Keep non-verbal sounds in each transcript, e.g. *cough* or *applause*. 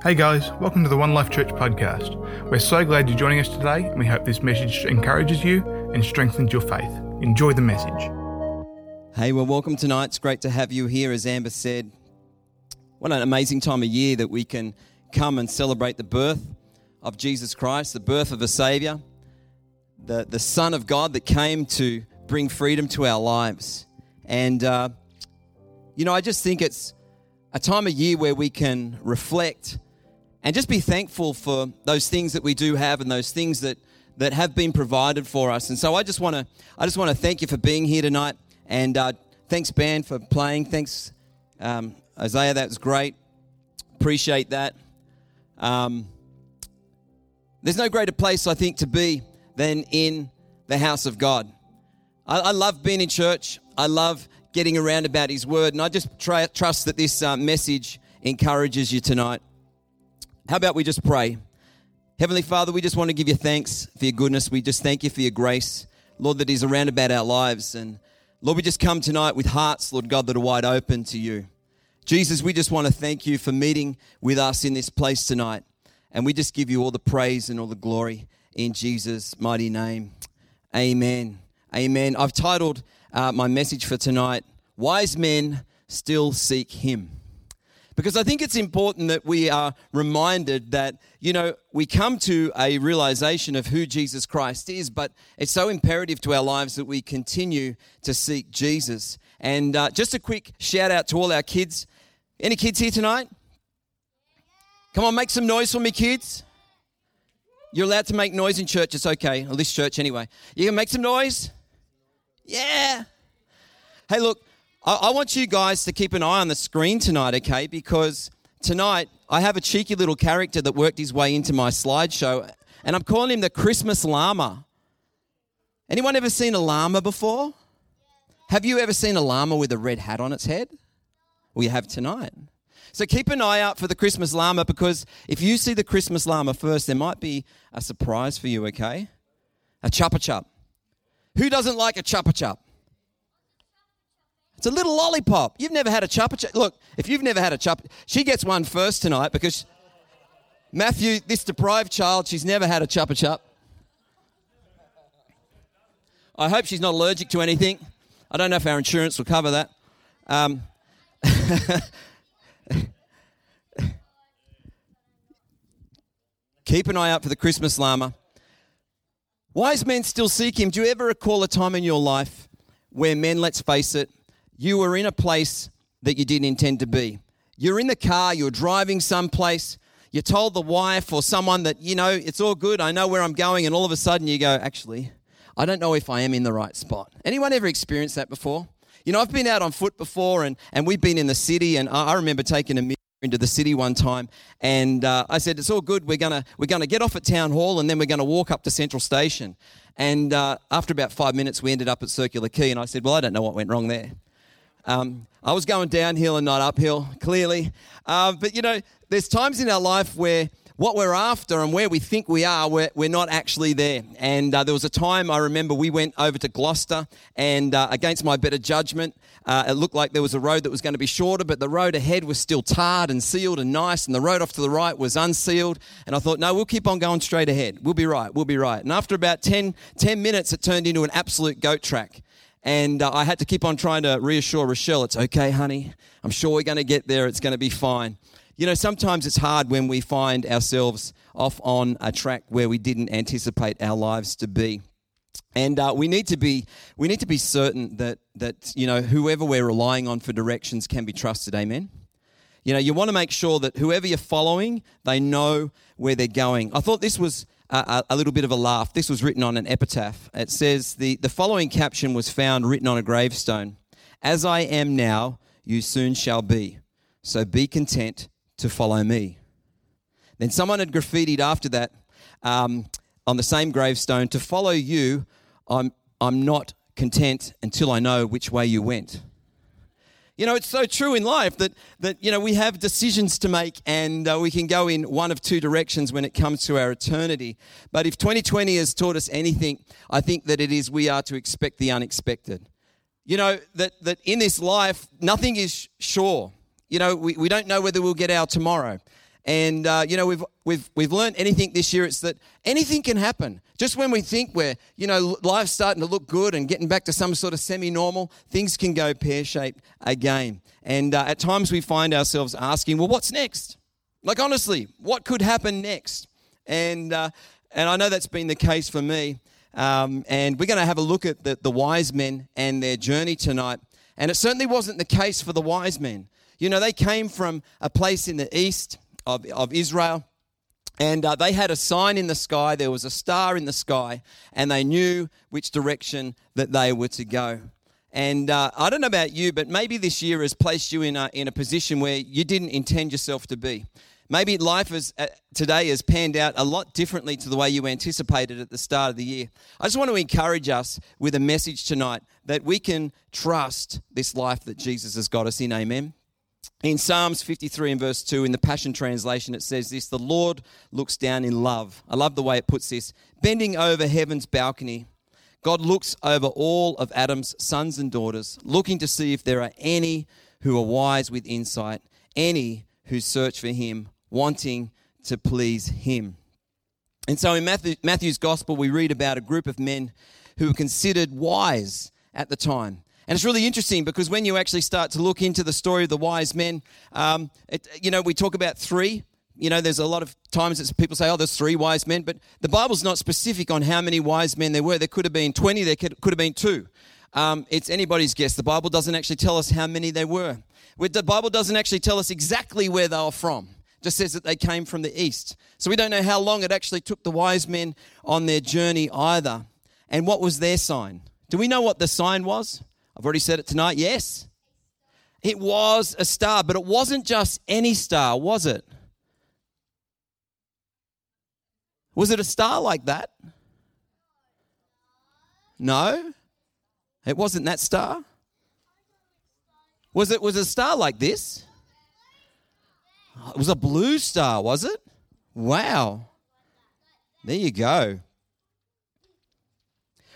Hey guys, welcome to the One Life Church podcast. We're so glad you're joining us today, and we hope this message encourages you and strengthens your faith. Enjoy the message. Hey, well, welcome tonight. It's great to have you here, as Amber said. What an amazing time of year that we can come and celebrate the birth of Jesus Christ, the birth of a Savior, the, the Son of God that came to bring freedom to our lives. And, uh, you know, I just think it's a time of year where we can reflect and just be thankful for those things that we do have and those things that that have been provided for us. And so I just want to I just want to thank you for being here tonight, and uh, thanks band for playing. Thanks um, Isaiah, that was great. Appreciate that. Um, there's no greater place I think to be than in the house of God. I, I love being in church. I love getting around about His Word, and I just try, trust that this uh, message encourages you tonight. How about we just pray? Heavenly Father, we just want to give you thanks for your goodness. We just thank you for your grace, Lord, that is around about our lives. And Lord, we just come tonight with hearts, Lord God, that are wide open to you. Jesus, we just want to thank you for meeting with us in this place tonight. And we just give you all the praise and all the glory in Jesus' mighty name. Amen. Amen. I've titled uh, my message for tonight, Wise Men Still Seek Him because I think it's important that we are reminded that, you know, we come to a realization of who Jesus Christ is, but it's so imperative to our lives that we continue to seek Jesus. And uh, just a quick shout out to all our kids. Any kids here tonight? Come on, make some noise for me, kids. You're allowed to make noise in church, it's okay, or this church anyway. You can make some noise? Yeah. Hey, look, I, want you guys to keep an eye on the screen tonight, okay? Because tonight I have a cheeky little character that worked his way into my slideshow, and I'm calling him the Christmas Llama. Anyone ever seen a llama before? Have you ever seen a llama with a red hat on its head? We have tonight. So keep an eye out for the Christmas llama because if you see the Christmas llama first, there might be a surprise for you, okay? A chupa chup. Who doesn't like a chupa chup? It's a little lollipop. You've never had a chupa chup. Look, if you've never had a chupa, she gets one first tonight because Matthew, this deprived child, she's never had a chupa chup. I hope she's not allergic to anything. I don't know if our insurance will cover that. Um, *laughs* keep an eye out for the Christmas llama. Wise men still seek him. Do you ever recall a time in your life where men, let's face it, you were in a place that you didn't intend to be. You're in the car, you're driving someplace, you told the wife or someone that, you know, it's all good, I know where I'm going, and all of a sudden you go, actually, I don't know if I am in the right spot. Anyone ever experienced that before? You know, I've been out on foot before, and, and we've been in the city, and I, remember taking a mirror into the city one time, and uh, I said, "It's all good. We're gonna we're gonna get off at town hall, and then we're gonna walk up to Central Station." And uh, after about five minutes, we ended up at Circular Quay, and I said, "Well, I don't know what went wrong there." Um, I was going downhill and not uphill, clearly. Uh, but you know, there's times in our life where what we're after and where we think we are, we're, we're not actually there. And uh, there was a time I remember we went over to Gloucester, and uh, against my better judgment, uh, it looked like there was a road that was going to be shorter, but the road ahead was still tarred and sealed and nice, and the road off to the right was unsealed. And I thought, no, we'll keep on going straight ahead. We'll be right. We'll be right. And after about 10, 10 minutes, it turned into an absolute goat track. And uh, I had to keep on trying to reassure Rochelle, it's okay, honey. I'm sure we're going to get there. It's going to be fine. You know, sometimes it's hard when we find ourselves off on a track where we didn't anticipate our lives to be. And uh, we need to be we need to be certain that that you know whoever we're relying on for directions can be trusted. Amen. You know, you want to make sure that whoever you're following, they know where they're going. I thought this was a, a, little bit of a laugh. This was written on an epitaph. It says, the, the following caption was found written on a gravestone As I am now, you soon shall be. So be content to follow me. Then someone had graffitied after that um, on the same gravestone To follow you, I'm, I'm not content until I know which way you went. You know, it's so true in life that, that you know, we have decisions to make and uh, we can go in one of two directions when it comes to our eternity. But if 2020 has taught us anything, I think that it is we are to expect the unexpected. You know, that, that in this life, nothing is sure. You know, we, we don't know whether we'll get our tomorrow. And uh, you know, we've we've we've learned anything this year. It's that anything can happen. Just when we think we're you know life's starting to look good and getting back to some sort of semi-normal, things can go pear-shaped again. And uh, at times we find ourselves asking, well, what's next? Like honestly, what could happen next? And uh, and I know that's been the case for me. Um, and we're going to have a look at the, the wise men and their journey tonight. And it certainly wasn't the case for the wise men. You know, they came from a place in the east of, of Israel. And uh, they had a sign in the sky, there was a star in the sky, and they knew which direction that they were to go. And uh, I don't know about you, but maybe this year has placed you in a, in a position where you didn't intend yourself to be. Maybe life is, uh, today has panned out a lot differently to the way you anticipated at the start of the year. I just want to encourage us with a message tonight that we can trust this life that Jesus has got us in. Amen. In Psalms 53 and verse 2, in the Passion Translation, it says this The Lord looks down in love. I love the way it puts this. Bending over heaven's balcony, God looks over all of Adam's sons and daughters, looking to see if there are any who are wise with insight, any who search for Him, wanting to please Him. And so in Matthew, Matthew's Gospel, we read about a group of men who were considered wise at the time. And it's really interesting because when you actually start to look into the story of the wise men, um, it, you know, we talk about three. You know, there's a lot of times that people say, oh, there's three wise men, but the Bible's not specific on how many wise men there were. There could have been 20, there could, could have been two. Um, it's anybody's guess. The Bible doesn't actually tell us how many there were. The Bible doesn't actually tell us exactly where they were from. Just says that they came from the east. So we don't know how long it actually took the wise men on their journey either. And what was their sign? Do we know what the sign was? I've already said it tonight. Yes. It was a star, but it wasn't just any star, was it? Was it a star like that? No. It wasn't that star. Was it was a star like this? It was a blue star, was it? Wow. There you go.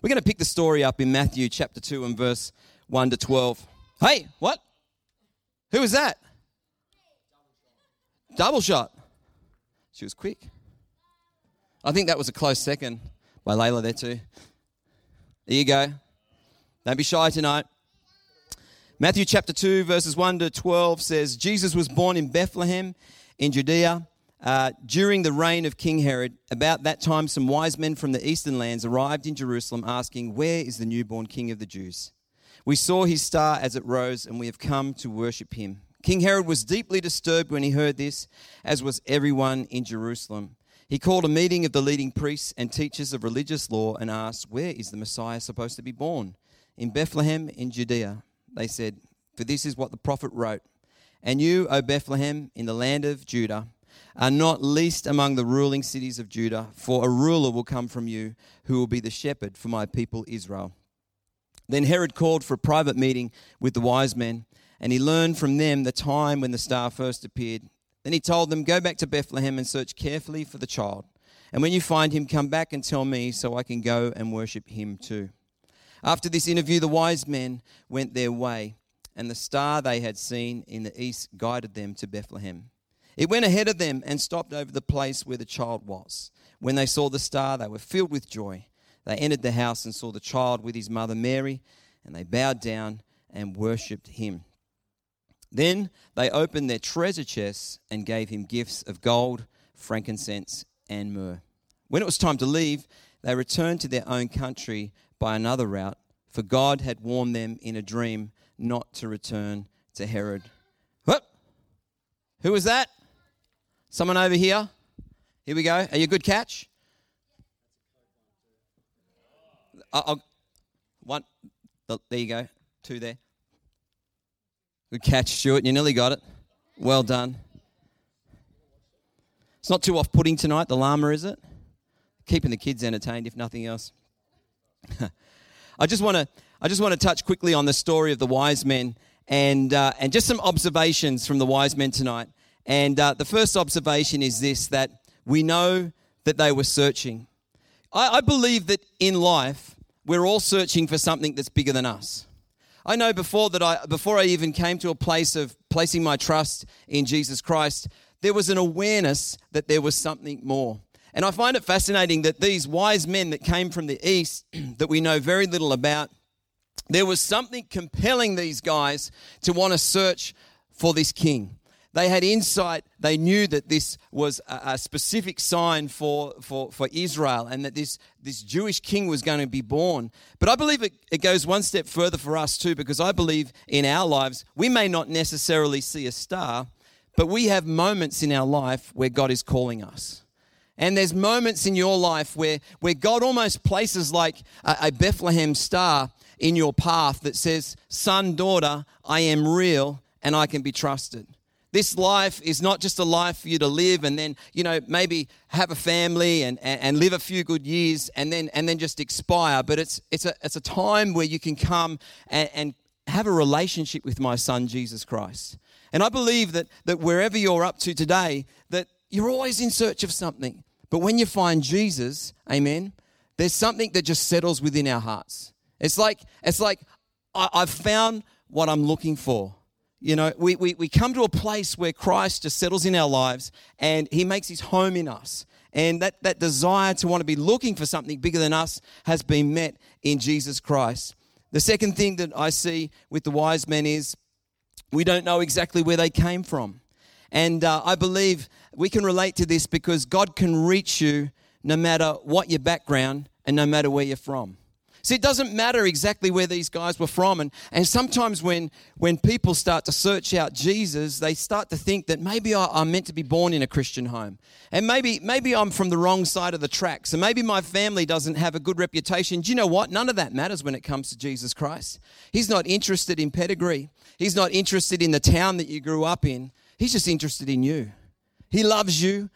We're going to pick the story up in Matthew chapter 2 and verse 1 to 12. Hey, what? Who was that? Double shot. She was quick. I think that was a close second by Layla there too. There you go. Don't be shy tonight. Matthew chapter 2, verses 1 to 12 says Jesus was born in Bethlehem in Judea uh, during the reign of King Herod, about that time, some wise men from the eastern lands arrived in Jerusalem asking, Where is the newborn king of the Jews? We saw his star as it rose, and we have come to worship him. King Herod was deeply disturbed when he heard this, as was everyone in Jerusalem. He called a meeting of the leading priests and teachers of religious law and asked, Where is the Messiah supposed to be born? In Bethlehem in Judea. They said, For this is what the prophet wrote. And you, O Bethlehem, in the land of Judah, are not least among the ruling cities of Judah, for a ruler will come from you who will be the shepherd for my people Israel. Then Herod called for a private meeting with the wise men, and he learned from them the time when the star first appeared. Then he told them, Go back to Bethlehem and search carefully for the child. And when you find him, come back and tell me so I can go and worship him too. After this interview, the wise men went their way, and the star they had seen in the east guided them to Bethlehem. It went ahead of them and stopped over the place where the child was. When they saw the star, they were filled with joy. They entered the house and saw the child with his mother Mary, and they bowed down and worshipped him. Then they opened their treasure chests and gave him gifts of gold, frankincense, and myrrh. When it was time to leave, they returned to their own country by another route, for God had warned them in a dream not to return to Herod. What? Who was that? Someone over here? Here we go. Are you a good catch? I'll, one, there you go. Two there. Good catch, Stuart. You nearly got it. Well done. It's not too off putting tonight, the llama, is it? Keeping the kids entertained, if nothing else. *laughs* I just want to I just want to touch quickly on the story of the wise men and uh, and just some observations from the wise men tonight. And uh, the first observation is this that we know that they were searching. I, I believe that in life, we're all searching for something that's bigger than us. I know before that I before I even came to a place of placing my trust in Jesus Christ, there was an awareness that there was something more. And I find it fascinating that these wise men that came from the east, *clears throat* that we know very little about, there was something compelling these guys to want to search for this king. They had insight. They knew that this was a, specific sign for, for, for Israel and that this, this Jewish king was going to be born. But I believe it, it goes one step further for us too, because I believe in our lives, we may not necessarily see a star, but we have moments in our life where God is calling us. And there's moments in your life where, where God almost places like a, a Bethlehem star in your path that says, Son, daughter, I am real and I can be trusted. This life is not just a life for you to live and then, you know, maybe have a family and, and, and, live a few good years and then and then just expire. But it's it's a it's a time where you can come and, and have a relationship with my son Jesus Christ. And I believe that that wherever you're up to today, that you're always in search of something. But when you find Jesus, amen, there's something that just settles within our hearts. It's like it's like I, I've found what I'm looking for. You know, we, we, we come to a place where Christ just settles in our lives and he makes his home in us. And that, that desire to want to be looking for something bigger than us has been met in Jesus Christ. The second thing that I see with the wise men is we don't know exactly where they came from. And uh, I believe we can relate to this because God can reach you no matter what your background and no matter where you're from. See, it doesn't matter exactly where these guys were from. And, and sometimes when, when people start to search out Jesus, they start to think that maybe I, I'm meant to be born in a Christian home. And maybe, maybe I'm from the wrong side of the tracks. And maybe my family doesn't have a good reputation. Do you know what? None of that matters when it comes to Jesus Christ. He's not interested in pedigree, He's not interested in the town that you grew up in. He's just interested in you. He loves you.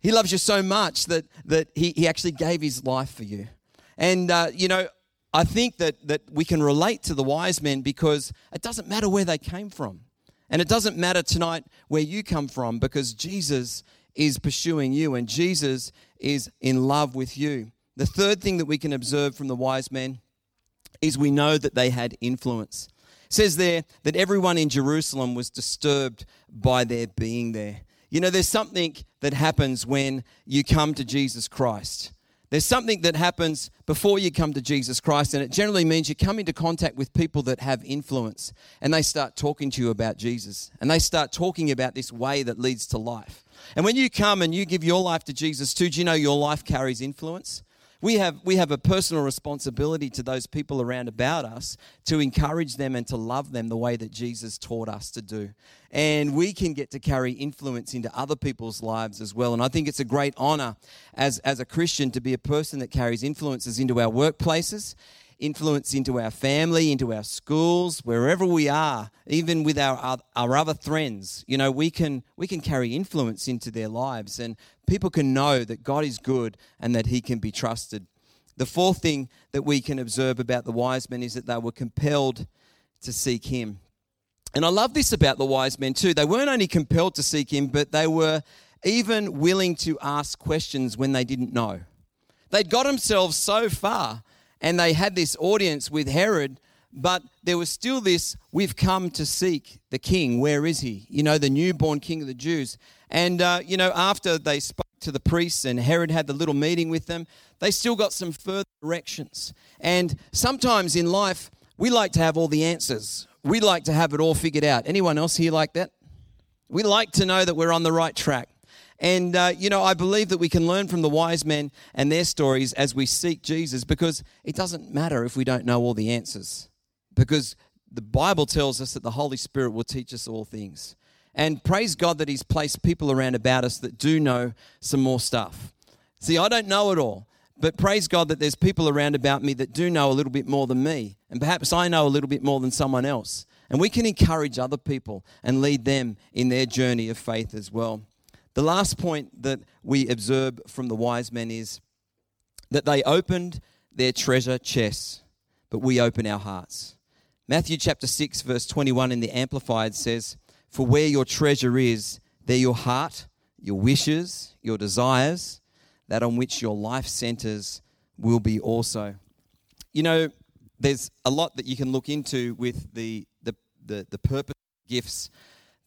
He loves you so much that, that he, he actually gave his life for you. And, uh, you know, I think that, that we can relate to the wise men because it doesn't matter where they came from. And it doesn't matter tonight where you come from because Jesus is pursuing you and Jesus is in love with you. The third thing that we can observe from the wise men is we know that they had influence. It says there that everyone in Jerusalem was disturbed by their being there. You know, there's something that happens when you come to Jesus Christ. There's something that happens before you come to Jesus Christ, and it generally means you come into contact with people that have influence, and they start talking to you about Jesus, and they start talking about this way that leads to life. And when you come and you give your life to Jesus too, do you know your life carries influence? We have, we have a personal responsibility to those people around about us to encourage them and to love them the way that Jesus taught us to do. And we can get to carry influence into other people's lives as well. And I think it's a great honor as, as a Christian to be a person that carries influences into our workplaces influence into our family, into our schools, wherever we are, even with our, our other friends. You know, we can, we can carry influence into their lives and people can know that God is good and that He can be trusted. The fourth thing that we can observe about the wise men is that they were compelled to seek Him. And I love this about the wise men too. They weren't only compelled to seek Him, but they were even willing to ask questions when they didn't know. They'd got themselves so far and they had this audience with Herod, but there was still this we've come to seek the king. Where is he? You know, the newborn king of the Jews. And, uh, you know, after they spoke to the priests and Herod had the little meeting with them, they still got some further directions. And sometimes in life, we like to have all the answers. We like to have it all figured out. Anyone else here like that? We like to know that we're on the right track. And, uh, you know, I believe that we can learn from the wise men and their stories as we seek Jesus because it doesn't matter if we don't know all the answers. Because the Bible tells us that the Holy Spirit will teach us all things. And praise God that He's placed people around about us that do know some more stuff. See, I don't know it all, but praise God that there's people around about me that do know a little bit more than me. And perhaps I know a little bit more than someone else. And we can encourage other people and lead them in their journey of faith as well. The last point that we observe from the wise men is that they opened their treasure chests, but we open our hearts. Matthew chapter 6, verse 21 in the Amplified says, For where your treasure is, there your heart, your wishes, your desires, that on which your life centers will be also. You know, there's a lot that you can look into with the, the, the, the purpose gifts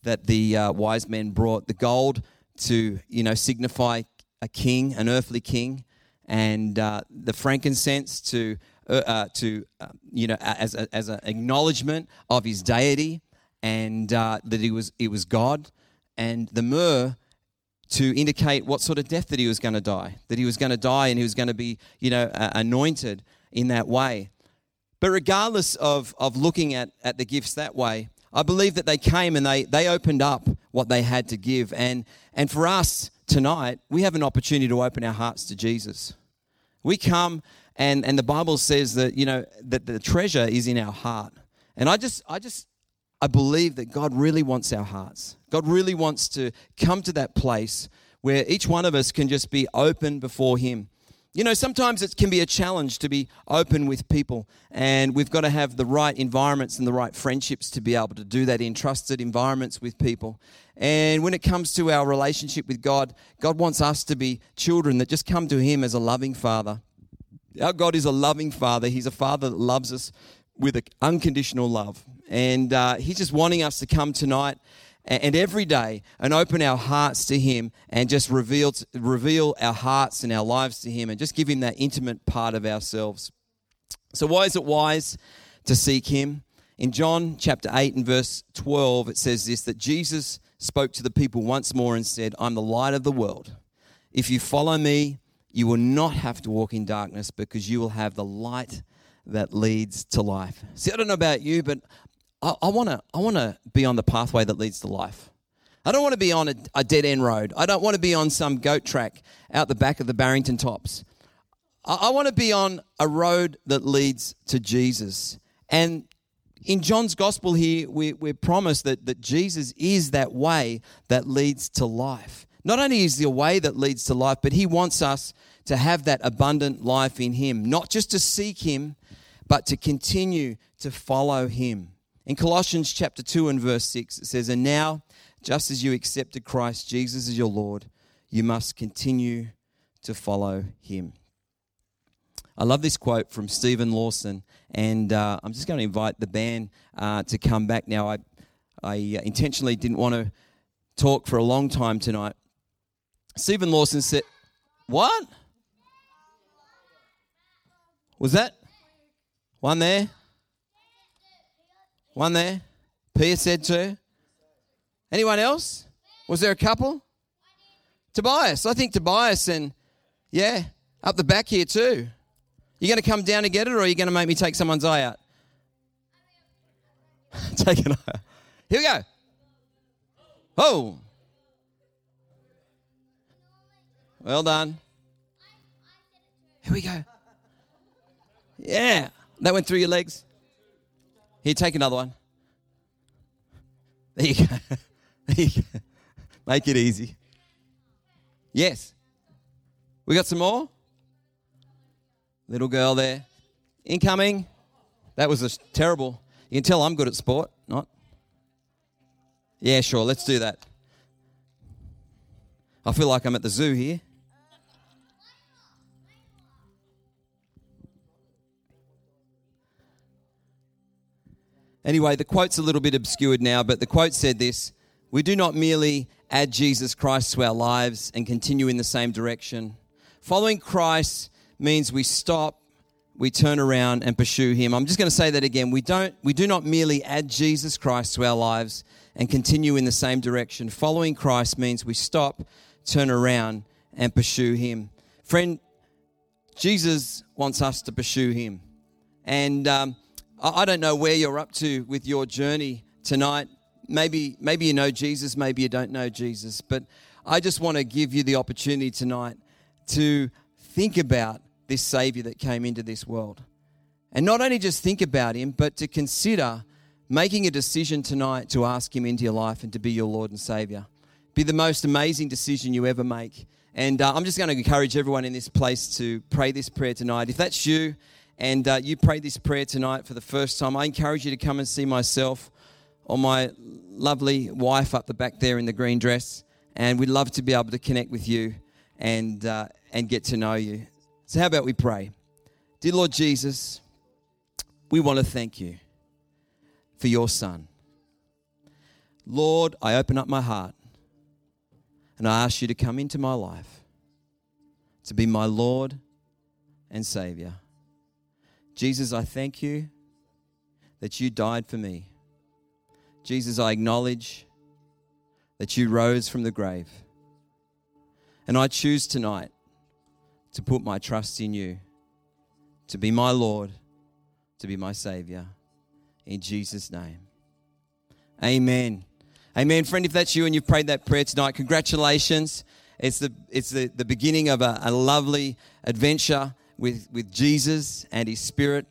that the uh, wise men brought the gold to, you know, signify a king, an earthly king, and uh, the frankincense to, uh, uh to uh, you know, as, a, as an acknowledgement of his deity and uh, that he was, he was God, and the myrrh to indicate what sort of death that he was going to die, that he was going to die and he was going to be, you know, anointed in that way. But regardless of, of looking at, at the gifts that way, I believe that they came and they, they opened up what they had to give. And, and for us tonight, we have an opportunity to open our hearts to Jesus. We come and, and the Bible says that, you know, that the treasure is in our heart. And I just, I just, I believe that God really wants our hearts. God really wants to come to that place where each one of us can just be open before Him. You know, sometimes it can be a challenge to be open with people, and we've got to have the right environments and the right friendships to be able to do that in trusted environments with people. And when it comes to our relationship with God, God wants us to be children that just come to Him as a loving Father. Our God is a loving Father, He's a Father that loves us with unconditional love. And uh, He's just wanting us to come tonight and every day and open our hearts to him and just reveal reveal our hearts and our lives to him and just give him that intimate part of ourselves. So why is it wise to seek him? In john chapter 8 and verse 12 it says this that jesus spoke to the people once more and said i'm the light of the world. If you follow me you will not have to walk in darkness because you will have the light that leads to life. See, I don't know about you, but I want to I want to be on the pathway that leads to life. I don't want to be on a, a, dead end road. I don't want to be on some goat track out the back of the Barrington Tops. I, I want to be on a road that leads to Jesus. And in John's gospel here, we, we're promised that, that Jesus is that way that leads to life. Not only is the way that leads to life, but he wants us to have that abundant life in him, not just to seek him, but to continue to follow him. In Colossians chapter 2 and verse 6, it says, And now, just as you accepted Christ Jesus as your Lord, you must continue to follow him. I love this quote from Steven Lawson, and uh, I'm just going to invite the band uh, to come back now. I, I uh, intentionally didn't want to talk for a long time tonight. Steven Lawson said, What? Was that one there? One there. Pia said two. Anyone else? Was there a couple? Tobias. I think Tobias and, yeah, up the back here too. You going to come down to get it or are you going to make me take someone's eye out? *laughs* take an eye out. Here we go. Oh. Well done. Here we go. Yeah. That went through your legs. Here, take another one. There you go. *laughs* There you go. Make it easy. Yes. We got some more? Little girl there. Incoming. That was a terrible. You can tell I'm good at sport, not? Yeah, sure. Let's do that. I feel like I'm at the zoo here. Anyway, the quote's a little bit obscured now, but the quote said this We do not merely add Jesus Christ to our lives and continue in the same direction. Following Christ means we stop, we turn around and pursue him. I'm just going to say that again. We don't we do not merely add Jesus Christ to our lives and continue in the same direction. Following Christ means we stop, turn around and pursue him. Friend, Jesus wants us to pursue him. And um, I don't know where you're up to with your journey tonight. Maybe, maybe you know Jesus, maybe you don't know Jesus, but I just want to give you the opportunity tonight to think about this Savior that came into this world. And not only just think about Him, but to consider making a decision tonight to ask Him into your life and to be your Lord and Savior. Be the most amazing decision you ever make. And uh, I'm just going to encourage everyone in this place to pray this prayer tonight. If that's you, and uh, you prayed this prayer tonight for the first time, I encourage you to come and see myself or my lovely wife up the back there in the green dress. And we'd love to be able to connect with you and, uh, and get to know you. So, how about we pray? Dear Lord Jesus, we want to thank you for your son. Lord, I open up my heart and I ask you to come into my life to be my Lord and Savior. Jesus, I thank you that you died for me. Jesus, I acknowledge that you rose from the grave. And I choose tonight to put my trust in you, to be my Lord, to be my Savior. In Jesus' name. Amen. Amen. Friend, if that's you and you've prayed that prayer tonight, congratulations. It's the, it's the, the beginning of a, a lovely adventure with, with Jesus and His Spirit.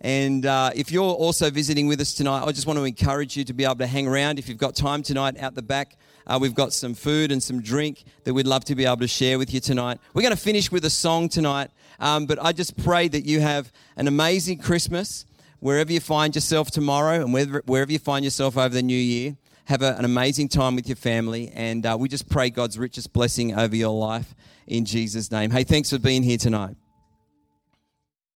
And uh, if you're also visiting with us tonight, I just want to encourage you to be able to hang around. If you've got time tonight out the back, uh, we've got some food and some drink that we'd love to be able to share with you tonight. We're going to finish with a song tonight, um, but I just pray that you have an amazing Christmas wherever you find yourself tomorrow and wherever, wherever you find yourself over the new year. Have a, an amazing time with your family, and uh, we just pray God's richest blessing over your life in Jesus' name. Hey, thanks for being here tonight.